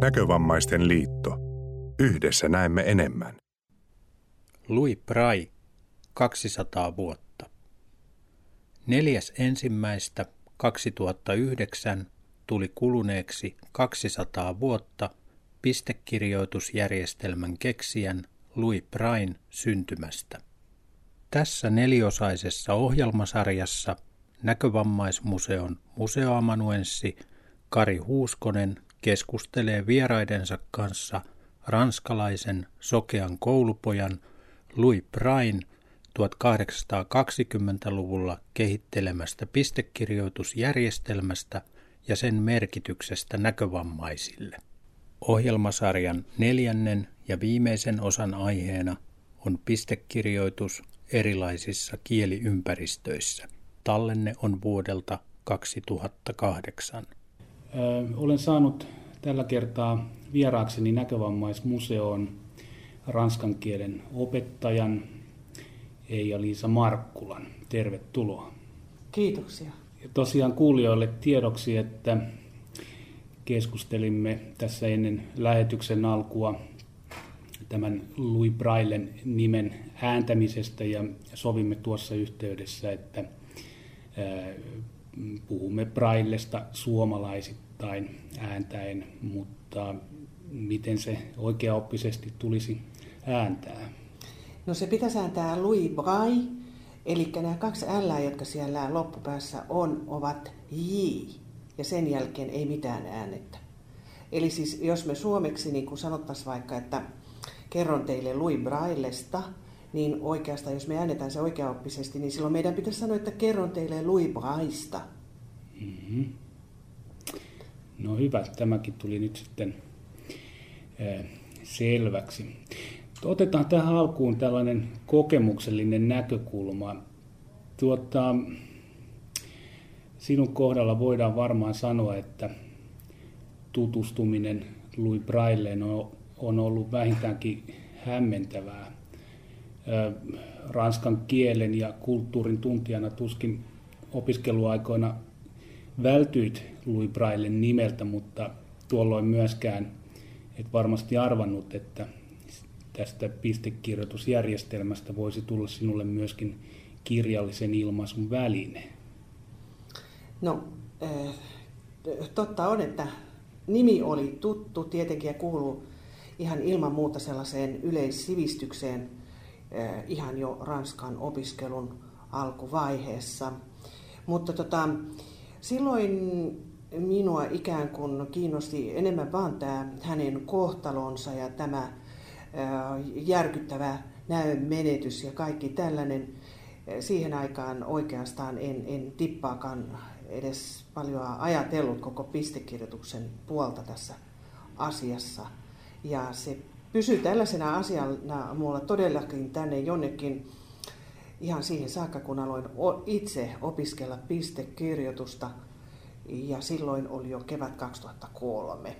Näkövammaisten liitto. Yhdessä näemme enemmän. Louis Braille, 200 vuotta. Neljäs ensimmäistä 2009 tuli kuluneeksi 200 vuotta pistekirjoitusjärjestelmän keksijän Louis Brain syntymästä. Tässä neliosaisessa ohjelmasarjassa Näkövammaismuseon museoamanuenssi Kari Huuskonen keskustelee vieraidensa kanssa ranskalaisen sokean koulupojan Louis Brain 1820-luvulla kehittelemästä pistekirjoitusjärjestelmästä ja sen merkityksestä näkövammaisille. Ohjelmasarjan neljännen ja viimeisen osan aiheena on pistekirjoitus erilaisissa kieliympäristöissä. Tallenne on vuodelta 2008. Olen saanut tällä kertaa vieraakseni näkövammaismuseoon ranskan kielen opettajan Eija-Liisa Markkulan. Tervetuloa. Kiitoksia. Ja tosiaan kuulijoille tiedoksi, että keskustelimme tässä ennen lähetyksen alkua tämän Louis Braillen nimen ääntämisestä ja sovimme tuossa yhteydessä, että puhumme Braillesta suomalaisittain ääntäen, mutta miten se oikeaoppisesti tulisi ääntää? No se pitäisi ääntää Louis Braille, eli nämä kaksi L, jotka siellä loppupäässä on, ovat J, ja sen jälkeen ei mitään äänettä. Eli siis jos me suomeksi niin kuin sanottaisiin vaikka, että kerron teille Louis Braillesta, niin oikeastaan jos me äännetään se oikeaoppisesti, niin silloin meidän pitäisi sanoa, että kerron teille Louis Braista. Mm-hmm. No hyvä, tämäkin tuli nyt sitten äh, selväksi. Otetaan tähän alkuun tällainen kokemuksellinen näkökulma. Tuota, sinun kohdalla voidaan varmaan sanoa, että tutustuminen Louis Brailleen on, on ollut vähintäänkin hämmentävää. Ranskan kielen ja kulttuurin tuntijana tuskin opiskeluaikoina vältyit Louis Braillen nimeltä, mutta tuolloin myöskään et varmasti arvannut, että tästä pistekirjoitusjärjestelmästä voisi tulla sinulle myöskin kirjallisen ilmaisun väline. No, äh, totta on, että nimi oli tuttu tietenkin ja kuuluu ihan ilman muuta sellaiseen yleissivistykseen äh, ihan jo Ranskan opiskelun alkuvaiheessa. Mutta tota, silloin minua ikään kuin kiinnosti enemmän vaan tämä hänen kohtalonsa ja tämä järkyttävä näön menetys ja kaikki tällainen. Siihen aikaan oikeastaan en, en tippaakaan edes paljon ajatellut koko pistekirjoituksen puolta tässä asiassa. Ja se pysyy tällaisena asiana mulla todellakin tänne jonnekin ihan siihen saakka, kun aloin itse opiskella pistekirjoitusta. Ja silloin oli jo kevät 2003.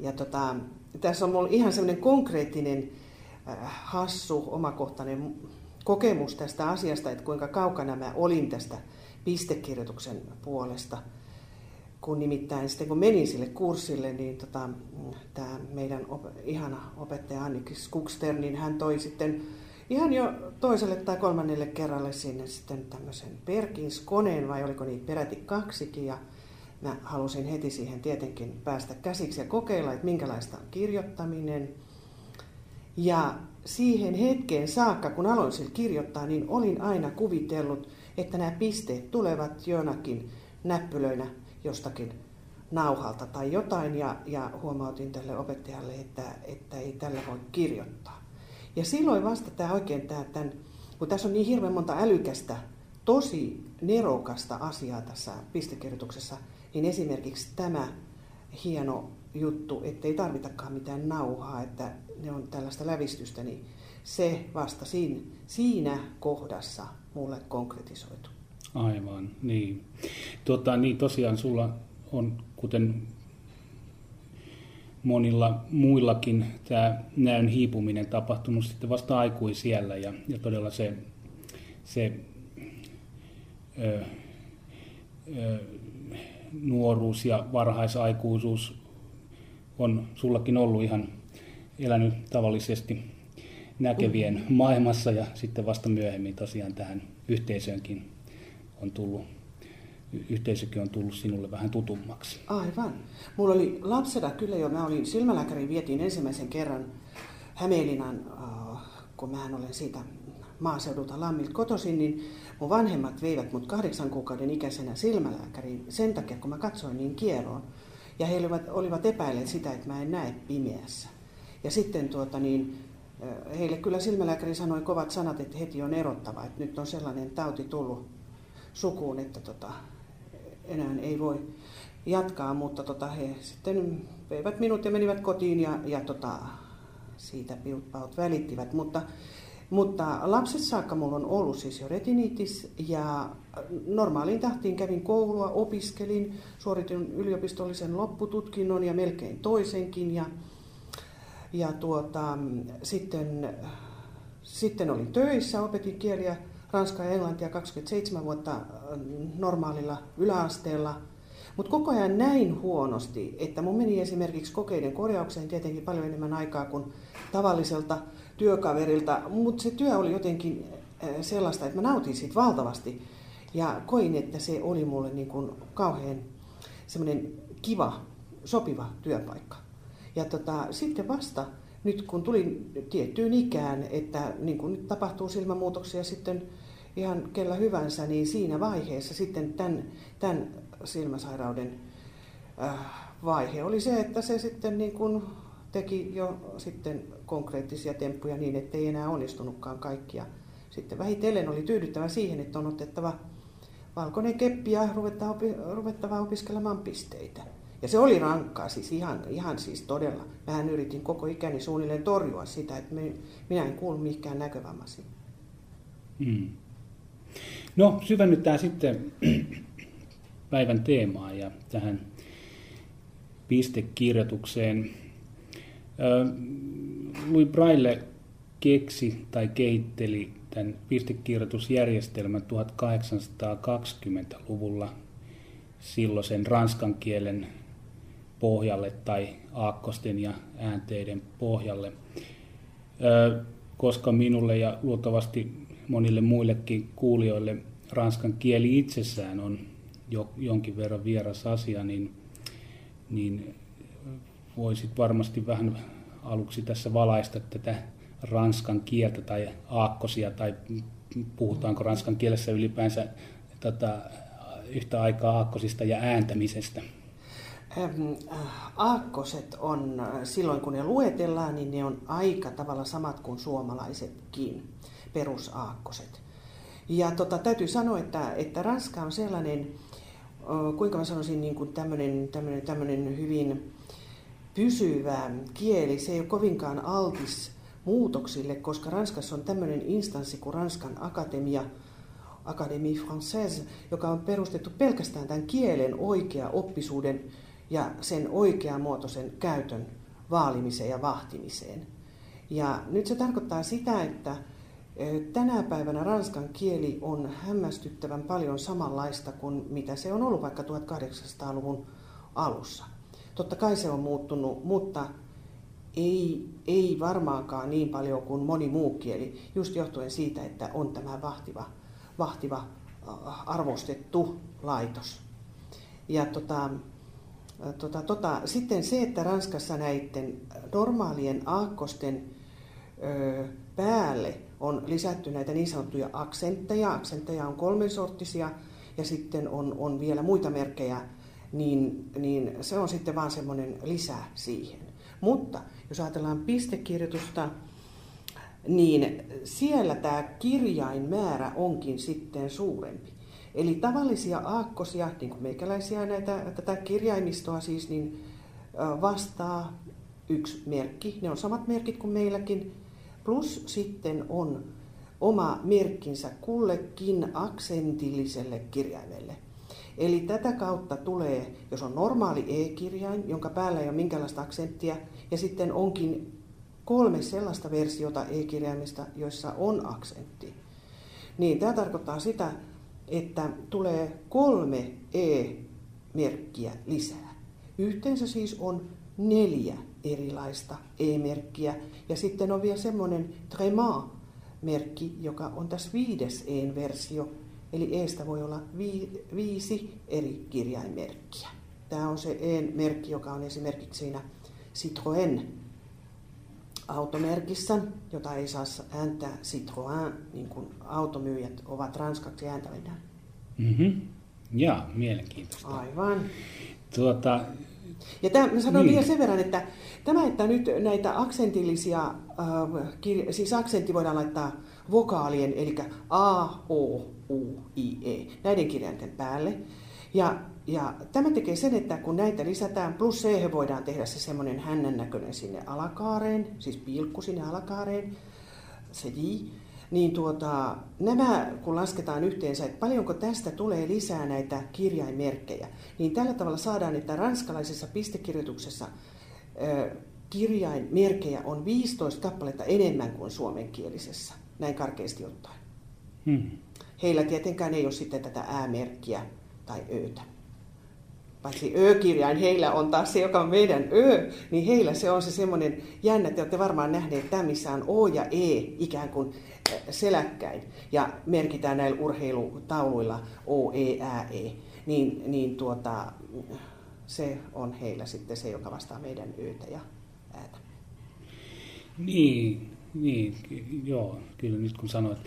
Ja tota, tässä on mulla ihan semmoinen konkreettinen äh, hassu, omakohtainen kokemus tästä asiasta, että kuinka kaukana mä olin tästä pistekirjoituksen puolesta. Kun nimittäin sitten kun menin sille kurssille, niin tota, tämä meidän op, ihana opettaja Annikki Skukster, niin hän toi sitten ihan jo toiselle tai kolmannelle kerralle sinne sitten tämmöisen Perkins-koneen, vai oliko niitä peräti kaksikin, ja mä halusin heti siihen tietenkin päästä käsiksi ja kokeilla, että minkälaista on kirjoittaminen. Ja siihen hetkeen saakka, kun aloin sillä kirjoittaa, niin olin aina kuvitellut, että nämä pisteet tulevat jonakin näppylöinä jostakin nauhalta tai jotain ja, ja huomautin tälle opettajalle, että, että ei tällä voi kirjoittaa. Ja silloin vasta tämä oikein, tämä, tämän, kun tässä on niin hirveän monta älykästä, tosi nerokasta asiaa tässä pistekirjoituksessa, niin esimerkiksi tämä hieno juttu, ettei tarvitakaan mitään nauhaa, että ne on tällaista lävistystä, niin se vasta siinä, siinä kohdassa mulle konkretisoitu. Aivan, niin. Tota, niin tosiaan sulla on, kuten monilla muillakin, tämä näön hiipuminen tapahtunut sitten vasta aikuisiellä ja, ja todella se, se ö, ö, nuoruus ja varhaisaikuisuus on sullakin ollut ihan elänyt tavallisesti näkevien maailmassa ja sitten vasta myöhemmin tosiaan tähän yhteisöönkin on tullut, yhteisökin on tullut sinulle vähän tutummaksi. Aivan. Mulla oli lapsena kyllä jo, mä olin silmälääkärin vietiin ensimmäisen kerran Hämeenlinnan, äh, kun mä olen siitä maaseudulta Lammilta kotoisin, niin mun vanhemmat veivät mut kahdeksan kuukauden ikäisenä silmälääkäriin sen takia, kun mä katsoin niin kieroon. Ja he olivat, olivat epäilleet sitä, että mä en näe pimeässä. Ja sitten tuota niin, heille kyllä silmälääkäri sanoi kovat sanat, että heti on erottava, että nyt on sellainen tauti tullut sukuun, että tota, enää ei voi jatkaa, mutta tota, he sitten veivät minut ja menivät kotiin ja, ja tota, siitä piutpaut välittivät. Mutta, mutta lapsessa saakka mulla on ollut siis jo retiniitis ja normaaliin tahtiin kävin koulua, opiskelin, suoritin yliopistollisen loppututkinnon ja melkein toisenkin ja ja tuota, sitten, sitten olin töissä, opetin kieliä ranskaa ja englantia 27 vuotta äh, normaalilla yläasteella. Mutta koko ajan näin huonosti, että mun meni esimerkiksi kokeiden korjaukseen tietenkin paljon enemmän aikaa kuin tavalliselta työkaverilta. Mutta se työ oli jotenkin äh, sellaista, että mä nautin siitä valtavasti. Ja koin, että se oli mulle niin kuin kauhean semmoinen kiva, sopiva työpaikka. Ja tota, sitten vasta nyt kun tulin tiettyyn ikään, että niin kuin nyt tapahtuu silmämuutoksia sitten ihan kellä hyvänsä, niin siinä vaiheessa sitten tämän, tämän silmäsairauden äh, vaihe oli se, että se sitten niin kuin teki jo sitten konkreettisia temppuja niin, ettei enää onnistunutkaan kaikkia. Sitten vähitellen oli tyydyttävä siihen, että on otettava valkoinen keppi ja ruvettava opiskelemaan pisteitä. Ja se oli rankkaa, siis ihan, ihan siis todella. Mähän yritin koko ikäni suunnilleen torjua sitä, että minä en kuulu mihinkään näkövammasiin. Mm. No, syvennytään sitten päivän teemaan ja tähän pistekirjoitukseen. Louis Braille keksi tai kehitteli tämän pistekirjoitusjärjestelmän 1820-luvulla silloisen ranskan kielen pohjalle tai aakkosten ja äänteiden pohjalle. Koska minulle ja luultavasti monille muillekin kuulijoille ranskan kieli itsessään on jo, jonkin verran vieras asia, niin, niin voisit varmasti vähän aluksi tässä valaista tätä ranskan kieltä tai aakkosia, tai puhutaanko ranskan kielessä ylipäänsä tätä yhtä aikaa aakkosista ja ääntämisestä. Äh, aakkoset on, äh, silloin kun ne luetellaan, niin ne on aika tavalla samat kuin suomalaisetkin, perusaakkoset. Ja tota, täytyy sanoa, että, että Ranska on sellainen, kuinka mä sanoisin, niin kuin tämmöinen, tämmöinen, tämmöinen hyvin pysyvä kieli. Se ei ole kovinkaan altis muutoksille, koska Ranskassa on tämmöinen instanssi kuin Ranskan akatemia, Académie Française, joka on perustettu pelkästään tämän kielen oikea oppisuuden ja sen oikeamuotoisen käytön vaalimiseen ja vahtimiseen. Ja nyt se tarkoittaa sitä, että tänä päivänä ranskan kieli on hämmästyttävän paljon samanlaista kuin mitä se on ollut vaikka 1800-luvun alussa. Totta kai se on muuttunut, mutta ei, ei varmaankaan niin paljon kuin moni muu kieli, just johtuen siitä, että on tämä vahtiva, vahtiva arvostettu laitos. Ja tota, Tota, tota, sitten se, että Ranskassa näiden normaalien aakkosten ö, päälle on lisätty näitä niin sanottuja aksentteja. Aksentteja on kolmensorttisia ja sitten on, on vielä muita merkkejä, niin, niin se on sitten vaan semmoinen lisä siihen. Mutta jos ajatellaan pistekirjoitusta, niin siellä tämä kirjainmäärä onkin sitten suurempi. Eli tavallisia aakkosia, niin kuin meikäläisiä näitä, tätä kirjaimistoa siis, niin vastaa yksi merkki. Ne on samat merkit kuin meilläkin. Plus sitten on oma merkkinsä kullekin aksentilliselle kirjaimelle. Eli tätä kautta tulee, jos on normaali e-kirjain, jonka päällä ei ole minkäänlaista aksenttia, ja sitten onkin kolme sellaista versiota e-kirjaimista, joissa on aksentti. Niin tämä tarkoittaa sitä, että tulee kolme E-merkkiä lisää. Yhteensä siis on neljä erilaista e-merkkiä. Ja sitten on vielä semmoinen Trema-merkki, joka on tässä viides e-versio. Eli eestä voi olla vi- viisi eri kirjainmerkkiä. Tämä on se e-merkki, joka on esimerkiksi siinä Citroën automerkissä, jota ei saa ääntää Citroën, niin kuin automyyjät ovat ranskaksi ääntävänään. Mm-hmm. Ja, mielenkiintoista. Aivan. Tuota, ja tämä, mä sanon Niin. vielä sen verran, että tämä, että nyt näitä aksentillisia, äh, kir- siis aksentti voidaan laittaa vokaalien, eli A, O, U, I, E, näiden kirjainten päälle. Ja, ja tämä tekee sen, että kun näitä lisätään, plus C voidaan tehdä se semmoinen hännän näköinen sinne alakaareen, siis pilkku sinne alakaareen, se J, niin tuota, nämä kun lasketaan yhteensä, että paljonko tästä tulee lisää näitä kirjainmerkkejä, niin tällä tavalla saadaan, että ranskalaisessa pistekirjoituksessa ö, kirjainmerkkejä on 15 kappaletta enemmän kuin suomenkielisessä, näin karkeasti ottaen. hmm. Heillä tietenkään ei ole sitten tätä äämerkkiä tai öötä. Paitsi ö-kirjain, heillä on taas se, joka on meidän ö, niin heillä se on se semmoinen jännä, te olette varmaan nähneet tämä, missä on O ja E ikään kuin seläkkäin ja merkitään näillä urheilutauluilla O, E, niin, niin tuota, se on heillä sitten se, joka vastaa meidän öitä ja äätä. Niin, niin, joo, kyllä nyt kun sanoit,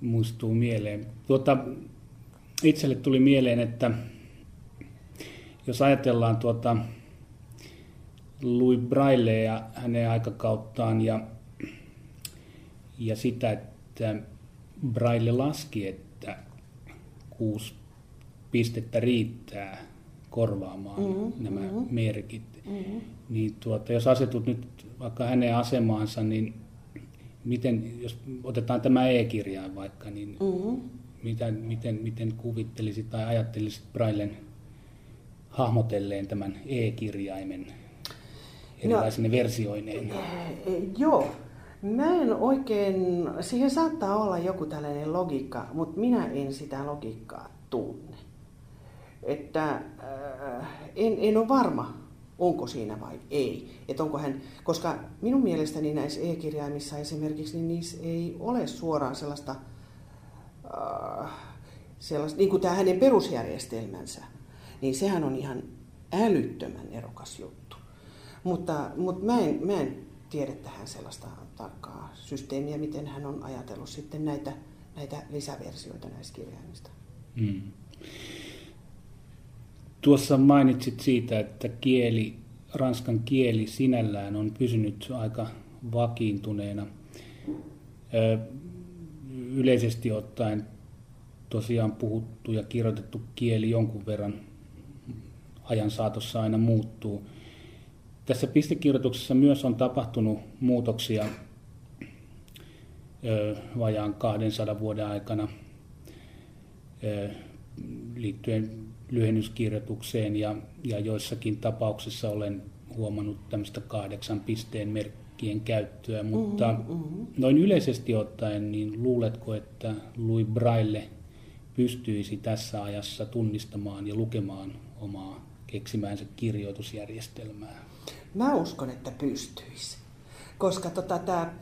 muistuu mieleen. Tuota, itselle tuli mieleen, että jos ajatellaan tuota Louis Braille ja hänen aikakauttaan ja, ja sitä, että Braille laski, että kuusi pistettä riittää korvaamaan mm-hmm, nämä mm-hmm. merkit, mm-hmm. niin tuota, jos asetut nyt vaikka hänen asemaansa, niin miten, jos otetaan tämä e-kirjain vaikka, niin Mm-hmm. mitä, miten, miten kuvittelisit tai ajattelisit Braillen hahmotelleen tämän e-kirjaimen erilaisine no, versioineen? Eh, Joo. Mä en oikein, siihen saattaa olla joku tällainen logiikka, mutta minä en sitä logiikkaa tunne. Että äh, en, en ole varma, onko siinä vai ei. Että onko hän, koska minun mielestäni näissä e-kirjaimissa esimerkiksi, niin niissä ei ole suoraan sellaista, äh, sellaista niin kuin tämä hänen perusjärjestelmänsä, niin sehän on ihan älyttömän erokas juttu. Mutta, mutta mä, en, mä en tiedä tähän sellaista tarkkaa systeemiä, miten hän on ajatellut sitten näitä, näitä lisäversioita näistä kirjaimista. Hmm. Tuossa mainitsit siitä, että kieli, ranskan kieli sinällään on pysynyt aika vakiintuneena. Yleisesti ottaen tosiaan puhuttu ja kirjoitettu kieli jonkun verran ajan saatossa aina muuttuu. Tässä pistekirjoituksessa myös on tapahtunut muutoksia ö, vajaan 200 vuoden aikana ö, liittyen lyhennyskirjoitukseen ja, ja joissakin tapauksissa olen huomannut tämmöistä kahdeksan pisteen merkkien käyttöä, mutta mm-hmm. noin yleisesti ottaen, niin luuletko, että Louis Braille pystyisi tässä ajassa tunnistamaan ja lukemaan omaa keksimäänsä kirjoitusjärjestelmää? Mä uskon, että pystyisi. Koska tota,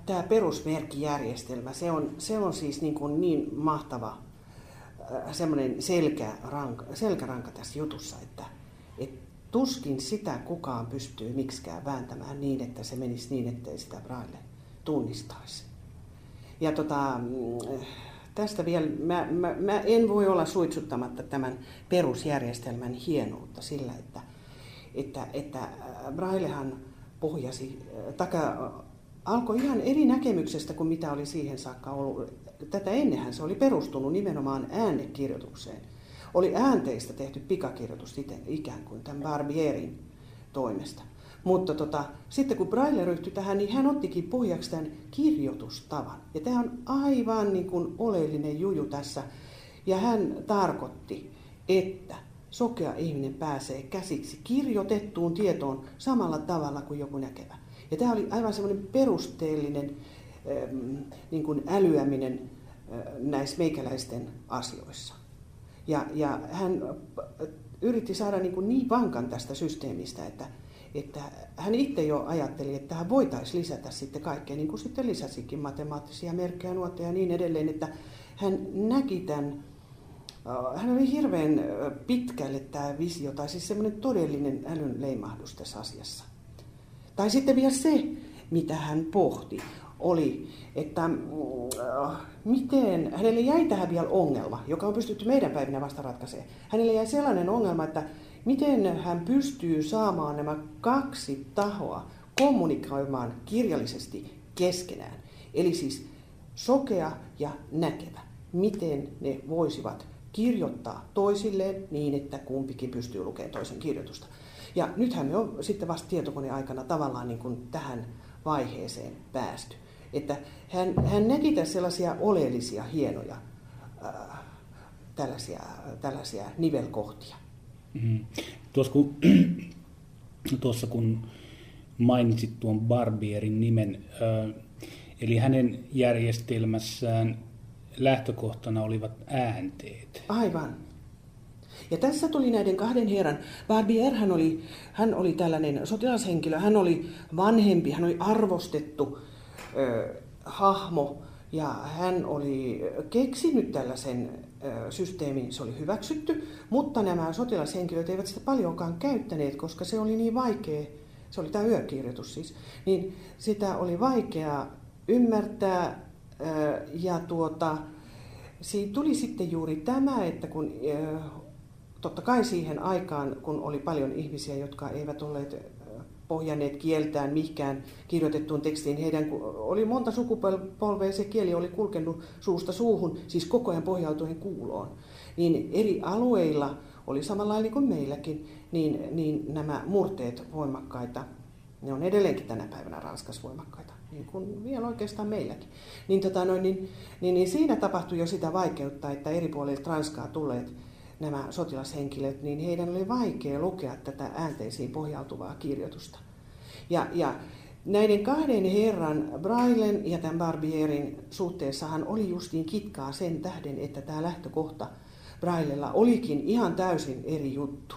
tämä perusmerkkijärjestelmä, se on, se on siis niin, kuin niin mahtava semmoinen selkäranka, selkäranka tässä jutussa, että et tuskin sitä kukaan pystyy miksikään vääntämään niin, että se menisi niin, ettei sitä Braille tunnistaisi. Ja tota, tästä vielä, mä, mä, mä en voi olla suitsuttamatta tämän perusjärjestelmän hienoutta sillä, että, että, että Braillehan pohjasi, taka, alkoi ihan eri näkemyksestä kuin mitä oli siihen saakka ollut. Tätä ennenhän se oli perustunut nimenomaan äänekirjoitukseen. Oli äänteistä tehty pikakirjoitus siten, ikään kuin tämän Barbierin toimesta. Mutta tota, sitten kun Braille ryhtyi tähän, niin hän ottikin pohjaksi tämän kirjoitustavan. Ja tämä on aivan niin kuin oleellinen juju tässä. Ja hän tarkoitti, että sokea ihminen pääsee käsiksi kirjoitettuun tietoon samalla tavalla kuin joku näkevä. Ja tämä oli aivan semmoinen perusteellinen niin kuin älyäminen näissä meikäläisten asioissa. Ja, ja hän yritti saada niin, kuin niin vankan tästä systeemistä, että, että hän itse jo ajatteli, että tähän voitaisiin lisätä sitten kaikkea, niin kuin sitten lisäsikin matemaattisia merkkejä, nuotteja ja niin edelleen, että hän näki tämän, hän oli hirveän äh, pitkälle tämä visio, tai siis semmoinen todellinen älyn leimahdus tässä asiassa. Tai sitten vielä se, mitä hän pohti, oli, että äh, miten, hänelle jäi tähän vielä ongelma, joka on pystytty meidän päivinä vasta ratkaisemaan. Hänelle jäi sellainen ongelma, että miten hän pystyy saamaan nämä kaksi tahoa kommunikoimaan kirjallisesti keskenään. Eli siis sokea ja näkevä. Miten ne voisivat kirjoittaa toisilleen niin, että kumpikin pystyy lukemaan toisen kirjoitusta. Ja nythän me on sitten vasta tietokoneaikana tavallaan niin kuin tähän vaiheeseen päästy. Että hän, hän näki tässä sellaisia oleellisia, hienoja äh, tällaisia, tällaisia nivelkohtia. Mm. Tuossa, kun, tuossa kun mainitsit tuon Barbierin nimen, äh, eli hänen järjestelmässään lähtökohtana olivat äänteet. Aivan. Ja tässä tuli näiden kahden herran. Barbier hän oli, hän oli tällainen sotilashenkilö, hän oli vanhempi, hän oli arvostettu ö, hahmo. Ja hän oli keksinyt tällaisen ö, systeemin, se oli hyväksytty, mutta nämä sotilashenkilöt eivät sitä paljonkaan käyttäneet, koska se oli niin vaikea, se oli tämä yökirjoitus siis, niin sitä oli vaikea ymmärtää ja tuota, siinä tuli sitten juuri tämä, että kun totta kai siihen aikaan, kun oli paljon ihmisiä, jotka eivät olleet pohjanneet kieltään mihinkään kirjoitettuun tekstiin. Heidän oli monta sukupolvea, se kieli oli kulkenut suusta suuhun, siis koko ajan pohjautuen kuuloon. Niin eri alueilla oli samalla lailla kuin meilläkin, niin, niin nämä murteet voimakkaita, ne on edelleenkin tänä päivänä Ranskassa voimakkaita, niin kuin vielä oikeastaan meilläkin. Niin, tota noin, niin, niin, niin siinä tapahtui jo sitä vaikeutta, että eri puolilta Ranskaa tulleet nämä sotilashenkilöt, niin heidän oli vaikea lukea tätä äänteisiin pohjautuvaa kirjoitusta. Ja, ja näiden kahden herran, Brailen ja tämän Barbierin suhteessahan oli justiin kitkaa sen tähden, että tämä lähtökohta Braillella olikin ihan täysin eri juttu.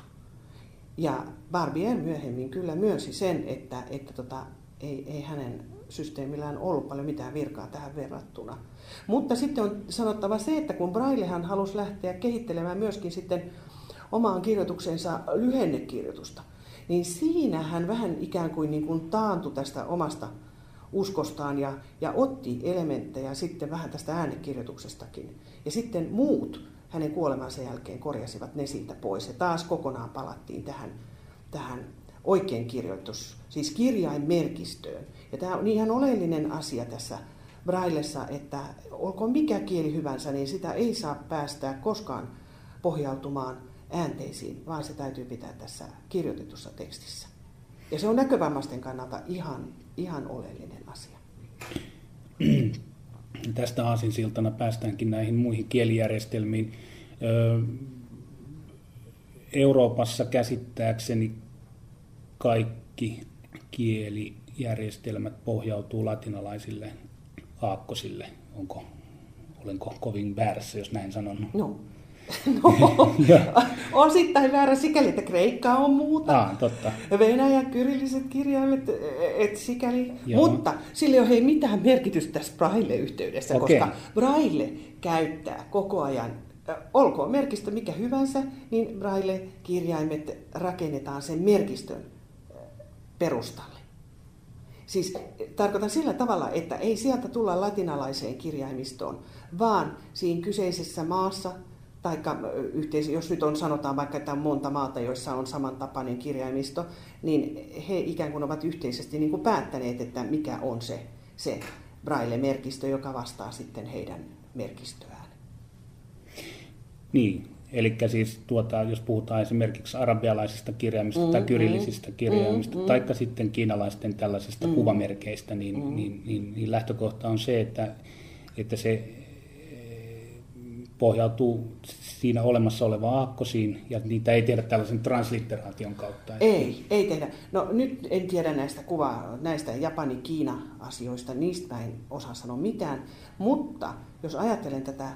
Ja Barbier myöhemmin kyllä myönsi sen, että, että tota, ei, ei hänen systeemillään ollut paljon mitään virkaa tähän verrattuna. Mutta sitten on sanottava se, että kun Braillehan halusi lähteä kehittelemään myöskin sitten omaan kirjoituksensa lyhennekirjoitusta, niin siinä hän vähän ikään kuin, niin kuin taantui tästä omasta uskostaan ja, ja otti elementtejä sitten vähän tästä äänekirjoituksestakin. Ja sitten muut hänen kuolemansa jälkeen korjasivat ne siitä pois ja taas kokonaan palattiin tähän, tähän oikein kirjoitus, siis kirjainmerkistöön. Ja tämä on ihan oleellinen asia tässä Braillessa, että olkoon mikä kieli hyvänsä, niin sitä ei saa päästää koskaan pohjautumaan äänteisiin, vaan se täytyy pitää tässä kirjoitetussa tekstissä. Ja se on näkövammaisten kannalta ihan, ihan oleellinen asia. Tästä aasinsiltana päästäänkin näihin muihin kielijärjestelmiin. Euroopassa käsittääkseni kaikki kielijärjestelmät pohjautuu latinalaisille aakkosille. Onko, olenko kovin väärässä, jos näin sanon? No, No, osittain väärä sikäli, että Kreikka on muuta. Ah, totta. Venäjä, kyrilliset kirjaimet, et sikäli. Joo. Mutta sillä ei ole hei mitään merkitystä tässä Braille-yhteydessä, okay. koska Braille käyttää koko ajan, olkoon merkistö mikä hyvänsä, niin Braille-kirjaimet rakennetaan sen merkistön perustalle. Siis tarkoitan sillä tavalla, että ei sieltä tulla latinalaiseen kirjaimistoon, vaan siinä kyseisessä maassa, tai jos nyt on sanotaan vaikka, että on monta maata, joissa on samantapainen kirjaimisto, niin he ikään kuin ovat yhteisesti niin kuin päättäneet, että mikä on se, se braille-merkistö, joka vastaa sitten heidän merkistöään. Niin, Eli siis tuota, jos puhutaan esimerkiksi arabialaisista kirjaimista mm, tai kyrillisistä mm, kirjaimista, mm, taikka sitten kiinalaisten tällaisista mm, kuvamerkeistä, niin, mm. niin, niin, niin lähtökohta on se, että, että se eh, pohjautuu siinä olemassa olevaan aakkosiin, ja niitä ei tehdä tällaisen translitteraation kautta. Ei, ei tehdä. No nyt en tiedä näistä kuva, näistä Japani-Kiina-asioista, niistä en osaa sanoa mitään, mutta jos ajattelen tätä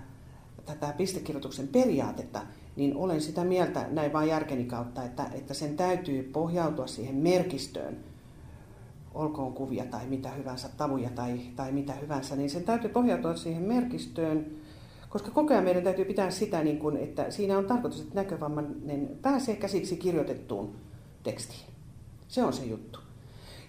tätä pistekirjoituksen periaatetta, niin olen sitä mieltä näin vain järkeni kautta, että, että sen täytyy pohjautua siihen merkistöön, olkoon kuvia tai mitä hyvänsä, tavuja tai, tai mitä hyvänsä, niin sen täytyy pohjautua siihen merkistöön, koska koko ajan meidän täytyy pitää sitä, niin kuin, että siinä on tarkoitus, että näkövammainen pääsee käsiksi kirjoitettuun tekstiin. Se on se juttu.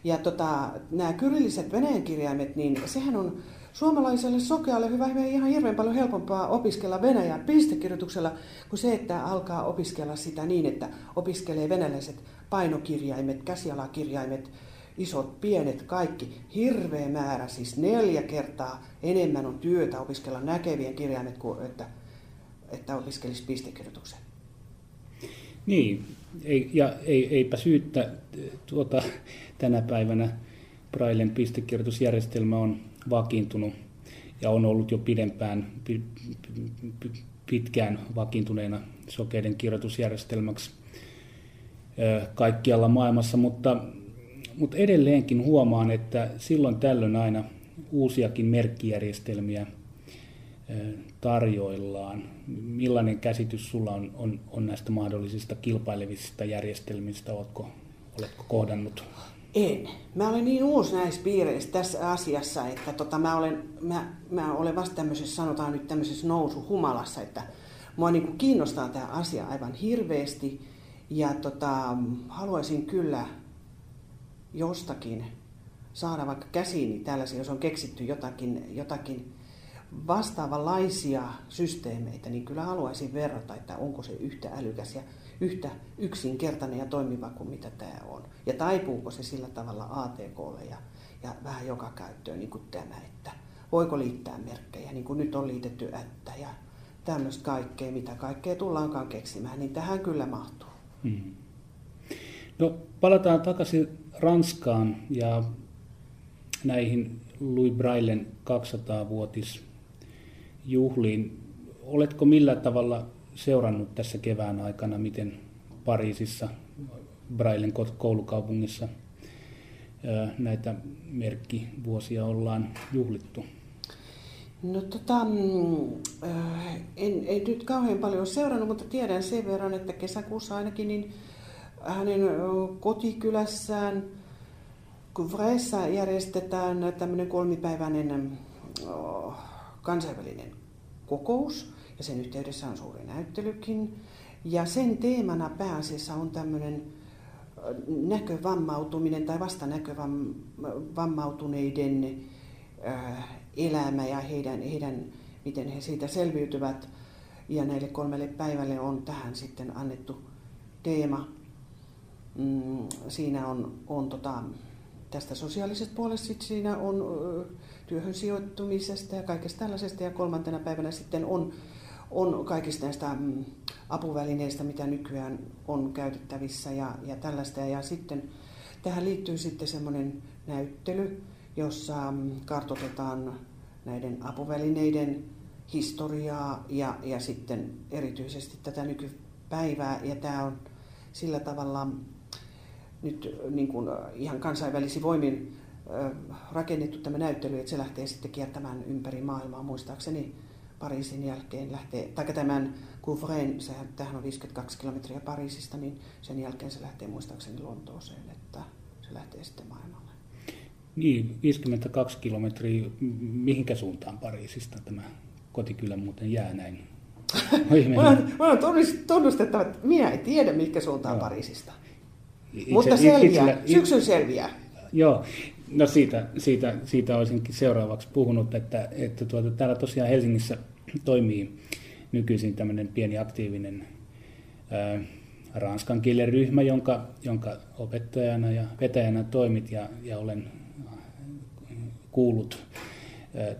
Ja tota, nämä kyrilliset venäjän kirjaimet, niin sehän on suomalaiselle sokealle hyvä, hyvä ihan hirveän paljon helpompaa opiskella venäjää pistekirjoituksella kuin se, että alkaa opiskella sitä niin, että opiskelee venäläiset painokirjaimet, käsialakirjaimet, isot, pienet, kaikki. Hirveä määrä, siis neljä kertaa enemmän on työtä opiskella näkevien kirjaimet kuin että, että opiskelisi pistekirjoituksen. Niin, ei, ja ei, eipä syyttä tuota, tänä päivänä Brailen pistekirjoitusjärjestelmä on vakiintunut ja on ollut jo pidempään, pitkään vakiintuneena sokeiden kirjoitusjärjestelmäksi kaikkialla maailmassa, mutta, mutta edelleenkin huomaan, että silloin tällöin aina uusiakin merkkijärjestelmiä tarjoillaan. Millainen käsitys sulla on, on, on näistä mahdollisista kilpailevista järjestelmistä? Oletko, oletko kohdannut? En. Mä olen niin uusi näissä piireissä tässä asiassa, että tota, mä, olen, mä, mä olen vasta tämmöisessä, sanotaan nyt tämmöisessä nousuhumalassa, että mua niin kuin kiinnostaa tämä asia aivan hirveästi ja tota, haluaisin kyllä jostakin saada vaikka käsiini tällaisia, jos on keksitty jotakin, jotakin vastaavanlaisia systeemeitä, niin kyllä haluaisin verrata, että onko se yhtä älykäs ja yhtä yksinkertainen ja toimiva kuin mitä tämä on. Ja taipuuko se sillä tavalla ATKlle ja, ja vähän joka käyttöön niin kuin tämä, että voiko liittää merkkejä, niin kuin nyt on liitetty ättä ja tämmöistä kaikkea, mitä kaikkea tullaankaan keksimään, niin tähän kyllä mahtuu. Hmm. No palataan takaisin Ranskaan ja näihin Louis Braillen 200-vuotisjuhliin. Oletko millä tavalla seurannut tässä kevään aikana, miten Pariisissa, Brailen koulukaupungissa näitä merkkivuosia ollaan juhlittu? No tota, mm, en, en nyt kauhean paljon seurannut, mutta tiedän sen verran, että kesäkuussa ainakin niin hänen kotikylässään Couvreessa järjestetään tämmöinen kolmipäiväinen kansainvälinen kokous ja sen yhteydessä on suuri näyttelykin. Ja sen teemana pääasiassa on tämmöinen näkövammautuminen tai vasta näkövammautuneiden elämä ja heidän, heidän, miten he siitä selviytyvät. Ja näille kolmelle päivälle on tähän sitten annettu teema. Mm, siinä on, on tota, tästä sosiaalisesta puolesta, sit siinä on työhön sijoittumisesta ja kaikesta tällaisesta. Ja kolmantena päivänä sitten on on kaikista näistä mm, apuvälineistä, mitä nykyään on käytettävissä ja, ja tällaista. Ja sitten tähän liittyy sitten semmoinen näyttely, jossa mm, kartoitetaan näiden apuvälineiden historiaa ja, ja sitten erityisesti tätä nykypäivää. Ja tämä on sillä tavalla nyt niin kuin ihan kansainvälisin voimin rakennettu tämä näyttely, että se lähtee sitten kiertämään ympäri maailmaa muistaakseni Pariisin jälkeen lähtee, tai tämän Couvrain, sehän tähän on 52 kilometriä Pariisista, niin sen jälkeen se lähtee muistaakseni Lontooseen, että se lähtee sitten maailmalle. Niin, 52 kilometriä, mihinkä suuntaan Pariisista tämä kotikylä muuten jää näin? mä on tunnustettava, että minä en tiedä, mihinkä suuntaan no. Pariisista. Itse, Mutta selviää, itse, syksyn selviää. Joo, No siitä, siitä, siitä olisinkin seuraavaksi puhunut, että, että tuota, täällä tosiaan Helsingissä toimii nykyisin tämmöinen pieni aktiivinen ää, ranskan kielen ryhmä, jonka, jonka opettajana ja vetäjänä toimit ja, ja olen kuullut ää,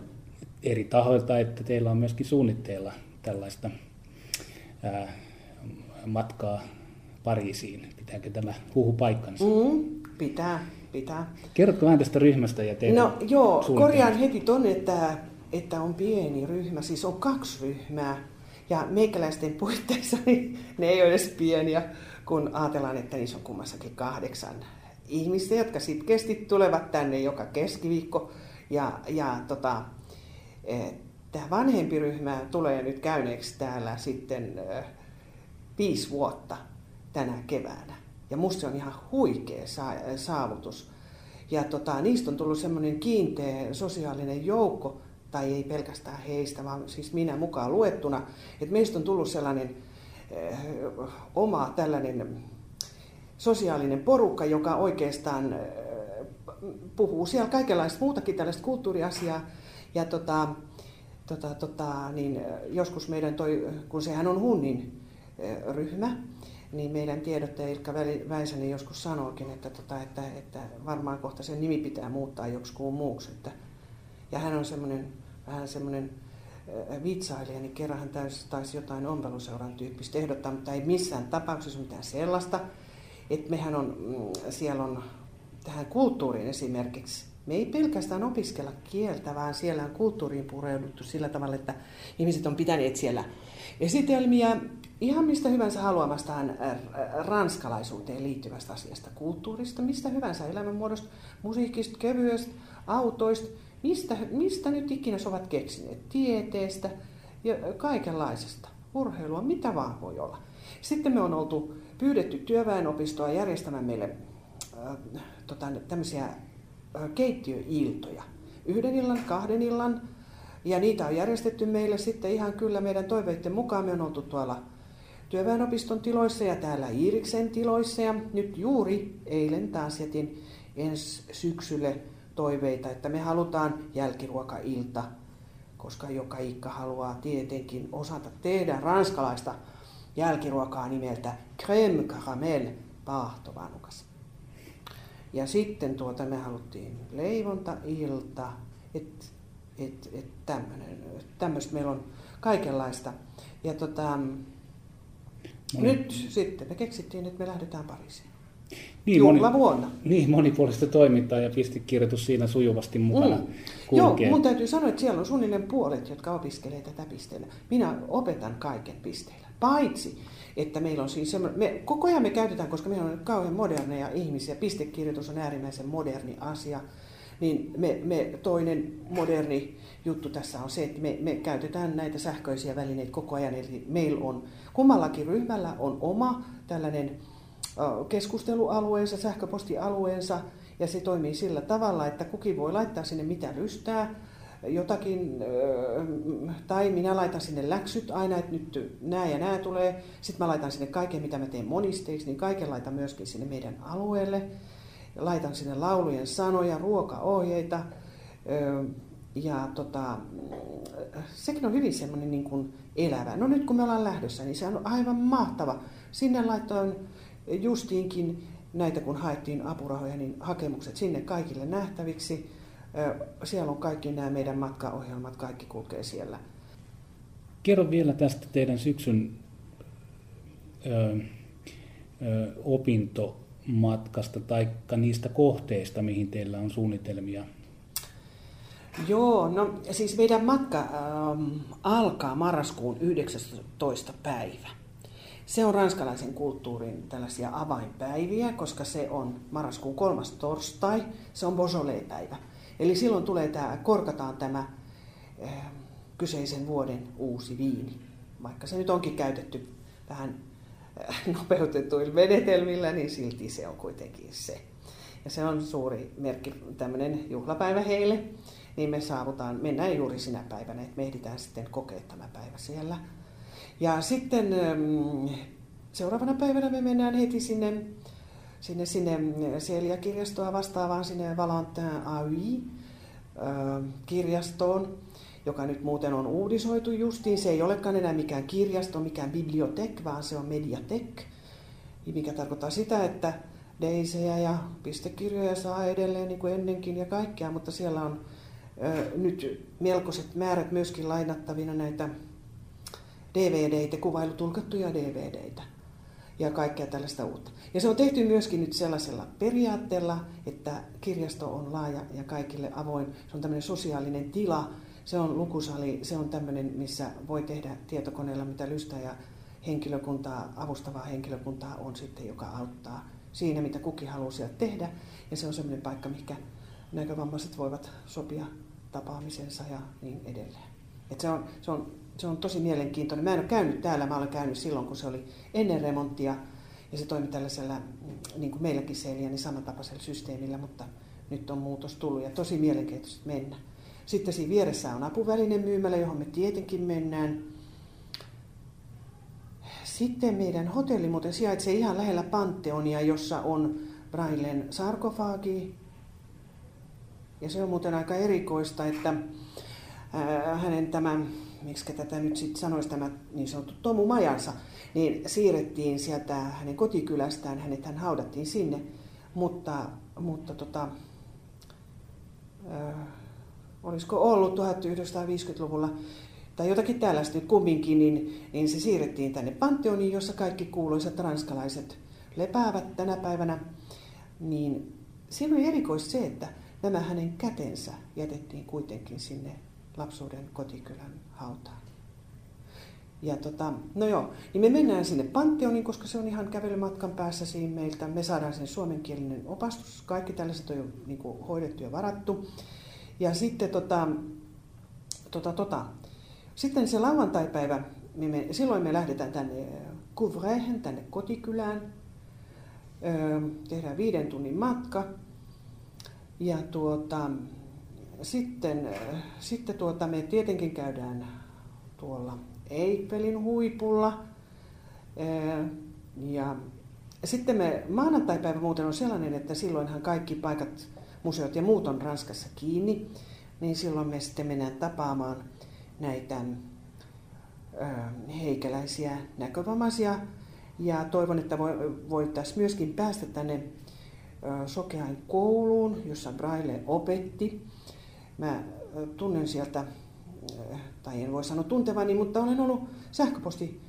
eri tahoilta, että teillä on myöskin suunnitteilla tällaista ää, matkaa Pariisiin. Pitääkö tämä huhu paikkansa? Mm, pitää pitää. Kerrotko vähän tästä ryhmästä ja teidän No joo, korjaan heti tuonne, että, että on pieni ryhmä, siis on kaksi ryhmää. Ja meikäläisten puitteissa niin ne ei ole edes pieniä, kun ajatellaan, että niissä on kummassakin kahdeksan ihmistä, jotka sitkeästi tulevat tänne joka keskiviikko. Ja, ja tota, tämä vanhempi ryhmä tulee nyt käyneeksi täällä sitten viisi vuotta tänä keväänä. Ja musta se on ihan huikea saavutus. Ja tota, niistä on tullut semmoinen kiinteä sosiaalinen joukko, tai ei pelkästään heistä, vaan siis minä mukaan luettuna, että meistä on tullut sellainen eh, oma tällainen sosiaalinen porukka, joka oikeastaan eh, puhuu siellä kaikenlaista muutakin tällaista kulttuuriasiaa. Ja tota, tota, tota, niin joskus meidän toi, kun sehän on hunnin eh, ryhmä, niin meidän tiedottaja Ilkka Väisänen joskus sanoikin, että, tota, että, että varmaan kohta sen nimi pitää muuttaa joksikuun muuksi. Että, ja hän on semmoinen vähän semmoinen äh, vitsailija, niin kerran hän täysin taisi jotain ompeluseuran tyyppistä ehdottaa, mutta ei missään tapauksessa mitään sellaista. Että mehän on, mm, siellä on tähän kulttuuriin esimerkiksi, me ei pelkästään opiskella kieltä, vaan siellä on kulttuuriin pureuduttu sillä tavalla, että ihmiset on pitäneet siellä esitelmiä ihan mistä hyvänsä haluamastaan äh, ranskalaisuuteen liittyvästä asiasta, kulttuurista, mistä hyvänsä elämänmuodosta, musiikista, kevyestä, autoista, mistä, mistä nyt ikinä ovat keksineet, tieteestä ja kaikenlaisesta, urheilua, mitä vaan voi olla. Sitten me on oltu pyydetty työväenopistoa järjestämään meille äh, tota, tämmöisiä äh, keittiöiltoja. Yhden illan, kahden illan, ja niitä on järjestetty meille sitten ihan kyllä meidän toiveiden mukaan. Me on oltu tuolla työväenopiston tiloissa ja täällä Iiriksen tiloissa. Ja nyt juuri eilen taas jätin ensi syksylle toiveita, että me halutaan jälkiruokailta, koska joka ikka haluaa tietenkin osata tehdä ranskalaista jälkiruokaa nimeltä crème caramel paahtovanukas. Ja sitten tuota me haluttiin leivontailta, että et, et tämmöistä meillä on kaikenlaista. Ja tota, no. nyt sitten me keksittiin, että me lähdetään Pariisiin. Niin. Moni, niin, monipuolista toimintaa ja pistekirjoitus siinä sujuvasti mukana mm. Joo, mun täytyy sanoa, että siellä on suunnilleen puolet, jotka opiskelee tätä pisteellä. Minä opetan kaiken pisteellä. Paitsi, että meillä on siis semmoinen, me, koko ajan me käytetään, koska meillä on kauhean moderneja ihmisiä, pistekirjoitus on äärimmäisen moderni asia, niin me, me toinen moderni juttu tässä on se, että me, me käytetään näitä sähköisiä välineitä koko ajan, eli meillä on, kummallakin ryhmällä on oma tällainen keskustelualueensa, sähköpostialueensa, ja se toimii sillä tavalla, että kukin voi laittaa sinne mitä lystää, jotakin, tai minä laitan sinne läksyt aina, että nyt nämä ja nämä tulee. Sitten mä laitan sinne kaiken, mitä mä teen monisteiksi, niin kaiken laitan myöskin sinne meidän alueelle. Laitan sinne laulujen sanoja, ruokaohjeita. Ja tota, sekin on hyvin semmoinen niin kuin elävä. No nyt kun me ollaan lähdössä, niin se on aivan mahtava. Sinne laitoin justiinkin näitä kun haettiin apurahoja, niin hakemukset sinne kaikille nähtäviksi. Siellä on kaikki nämä meidän matkaohjelmat, kaikki kulkee siellä. Kerro vielä tästä teidän syksyn ö, ö, opintomatkasta tai niistä kohteista, mihin teillä on suunnitelmia. Joo, no siis meidän matka ähm, alkaa marraskuun 19. päivä. Se on ranskalaisen kulttuurin tällaisia avainpäiviä, koska se on marraskuun kolmas torstai, se on Beaujolais-päivä. Eli silloin tulee tämä, korkataan tämä äh, kyseisen vuoden uusi viini. Vaikka se nyt onkin käytetty vähän äh, nopeutetuilla menetelmillä, niin silti se on kuitenkin se. Ja se on suuri merkki, tämmöinen juhlapäivä heille. Niin me saavutaan, mennään juuri sinä päivänä, että me ehditään sitten kokea tämä päivä siellä – ja sitten ähm, seuraavana päivänä me mennään heti sinne, sinne, sinne Celia-kirjastoa vastaavaan sinne Valentin AI ähm, kirjastoon, joka nyt muuten on uudisoitu justiin. Se ei olekaan enää mikään kirjasto, mikään bibliotek, vaan se on mediatek, mikä tarkoittaa sitä, että deisejä ja pistekirjoja saa edelleen niin kuin ennenkin ja kaikkea, mutta siellä on ö, nyt melkoiset määrät myöskin lainattavina näitä DVDitä, kuvailutulkattuja DVDitä ja kaikkea tällaista uutta. Ja se on tehty myöskin nyt sellaisella periaatteella, että kirjasto on laaja ja kaikille avoin. Se on tämmöinen sosiaalinen tila, se on lukusali, se on tämmöinen, missä voi tehdä tietokoneella mitä lystää ja henkilökuntaa, avustavaa henkilökuntaa on sitten, joka auttaa siinä, mitä kukin haluaa tehdä. Ja se on semmoinen paikka, mikä näkövammaiset voivat sopia tapaamisensa ja niin edelleen. Et se, on, se on se on tosi mielenkiintoinen. Mä en ole käynyt täällä, mä olen käynyt silloin, kun se oli ennen remonttia ja se toimi tällaisella, niin kuin meilläkin Seilia, niin samantapaisella systeemillä, mutta nyt on muutos tullut ja tosi mielenkiintoista mennä. Sitten siinä vieressä on apuvälinen myymälä, johon me tietenkin mennään. Sitten meidän hotelli muuten sijaitsee ihan lähellä Panteonia, jossa on Brailen sarkofaagi. Ja se on muuten aika erikoista, että hänen tämä, miksi tätä nyt sitten sanoisi, tämä niin sanottu Tomu Majansa, niin siirrettiin sieltä hänen kotikylästään, hänet hän haudattiin sinne, mutta, mutta tota, äh, olisiko ollut 1950-luvulla tai jotakin tällaista kumminkin, niin, niin se siirrettiin tänne Panteoniin, jossa kaikki kuuluisat ranskalaiset lepäävät tänä päivänä. Niin siinä oli erikoista se, että nämä hänen kätensä jätettiin kuitenkin sinne lapsuuden kotikylän hautaan. Ja tota, no joo, niin me mennään sinne Panteoniin, koska se on ihan kävelymatkan päässä siinä meiltä. Me saadaan sen suomenkielinen opastus. Kaikki tällaiset on jo niin kuin, hoidettu ja varattu. Ja sitten tota, tota, tota. Sitten se lauantaipäivä, me, me, silloin me lähdetään tänne Couvrehen, tänne kotikylään. Öö, tehdään viiden tunnin matka. Ja tuota, sitten, sitten tuota, me tietenkin käydään tuolla Eiffelin huipulla. Ja sitten me maanantaipäivä muuten on sellainen, että silloinhan kaikki paikat, museot ja muut on Ranskassa kiinni, niin silloin me sitten mennään tapaamaan näitä heikäläisiä näkövammaisia. Ja toivon, että voitaisiin myöskin päästä tänne Sokean kouluun, jossa Braille opetti. Mä tunnen sieltä tai en voi sanoa tuntevani, mutta olen ollut sähköposti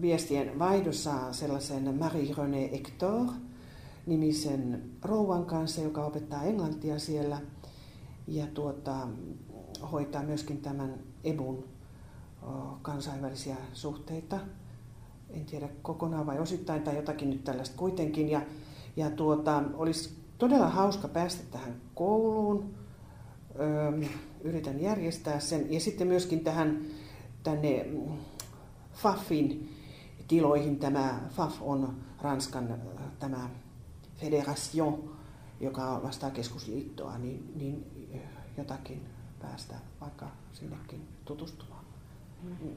viestien vaihdossa sellaisen Marie-René Hector nimisen rouvan kanssa, joka opettaa englantia siellä ja tuota, hoitaa myöskin tämän EBUn kansainvälisiä suhteita. En tiedä kokonaan vai osittain tai jotakin nyt tällaista kuitenkin. Ja, ja tuota, olisi todella hauska päästä tähän kouluun yritän järjestää sen. Ja sitten myöskin tähän tänne FAFin tiloihin. Tämä FAF on Ranskan tämä federation, joka vastaa keskusliittoa, niin, niin jotakin päästä vaikka sinnekin tutustumaan.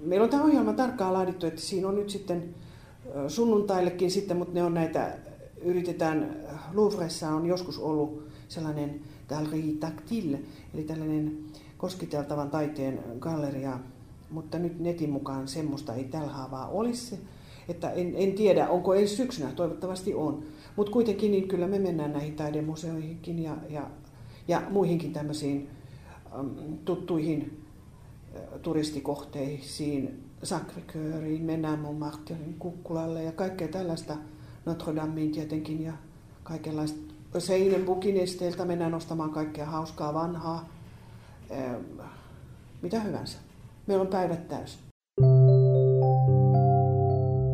Meillä on tämä ohjelma tarkkaan laadittu, että siinä on nyt sitten sunnuntaillekin sitten, mutta ne on näitä, yritetään, Louvressa on joskus ollut sellainen Galerie Tactile, eli tällainen koskiteltavan taiteen galleria, mutta nyt netin mukaan semmoista ei tällä haavaa olisi. Että en, en tiedä, onko ensi syksynä, toivottavasti on. Mutta kuitenkin niin kyllä me mennään näihin taidemuseoihinkin ja, ja, ja muihinkin tämmöisiin um, tuttuihin uh, turistikohteisiin, Sacré-Cœuriin, mennään Montmartrein kukkulalle ja kaikkea tällaista, Notre Dameen tietenkin ja kaikenlaista Seinenbukin esteiltä mennään ostamaan kaikkea hauskaa vanhaa, mitä hyvänsä. Meillä on päivät täysin.